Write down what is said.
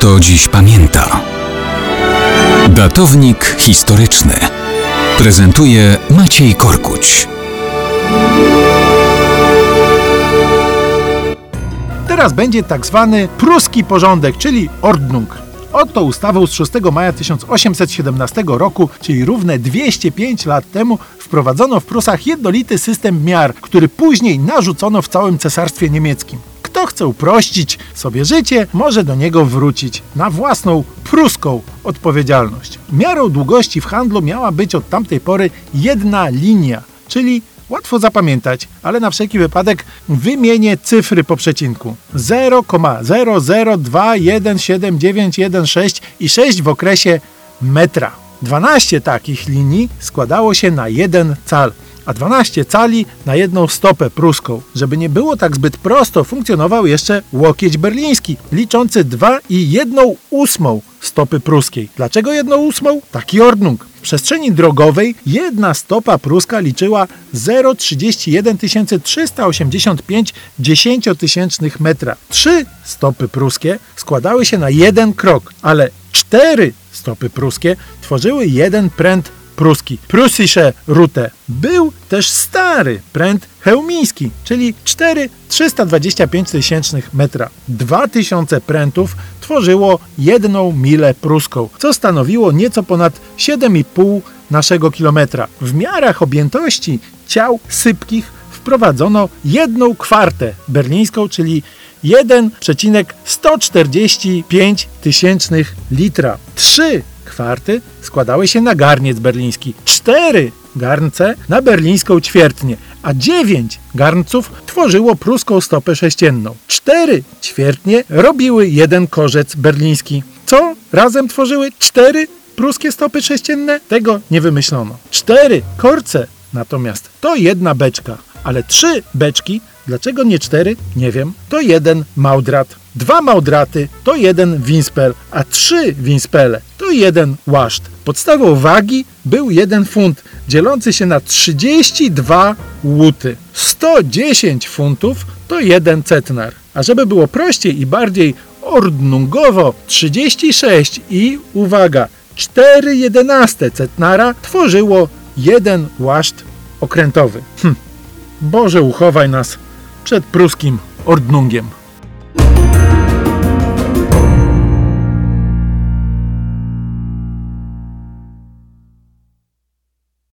kto dziś pamięta. Datownik historyczny prezentuje Maciej Korkuć. Teraz będzie tak zwany pruski porządek, czyli Ordnung. Oto ustawą z 6 maja 1817 roku, czyli równe 205 lat temu, wprowadzono w Prusach jednolity system miar, który później narzucono w całym cesarstwie niemieckim. Kto chce uprościć sobie życie, może do niego wrócić na własną pruską odpowiedzialność. Miarą długości w handlu miała być od tamtej pory jedna linia, czyli Łatwo zapamiętać, ale na wszelki wypadek wymienię cyfry po przecinku. 0,002179116 i 6 w okresie metra. 12 takich linii składało się na jeden cal a 12 cali na jedną stopę pruską. Żeby nie było tak zbyt prosto, funkcjonował jeszcze łokieć berliński, liczący 2 i 1 ósmą stopy pruskiej. Dlaczego 1 ósmą? Taki ordnung. W przestrzeni drogowej jedna stopa pruska liczyła 0,31 385 dziesięciotysięcznych metra. Trzy stopy pruskie składały się na jeden krok, ale cztery stopy pruskie tworzyły jeden pręt pruski, Prussische Rute. Był też stary pręt chełmiński, czyli 4,325 tysięcznych metra. 2000 prętów tworzyło jedną milę pruską, co stanowiło nieco ponad 7,5 naszego kilometra. W miarach objętości ciał sypkich wprowadzono jedną kwartę berlińską, czyli 1,145 tysięcznych litra. Trzy kwarty składały się na garniec berliński, cztery garnce na berlińską ćwiertnię, a dziewięć garnców tworzyło pruską stopę sześcienną. Cztery ćwiertnie robiły jeden korzec berliński. Co razem tworzyły cztery pruskie stopy sześcienne? Tego nie wymyślono. Cztery korce natomiast to jedna beczka, ale trzy beczki, dlaczego nie cztery? Nie wiem. To jeden maudrat. Dwa maudraty to jeden winspel, a trzy winspele to jeden łaszt. Podstawą wagi był jeden funt, dzielący się na 32 łuty. 110 funtów to jeden cetnar. A żeby było prościej i bardziej ordnungowo, 36 i uwaga, 4 jedenaste cetnara tworzyło jeden łaszt okrętowy. Hm. Boże uchowaj nas przed pruskim ordnungiem.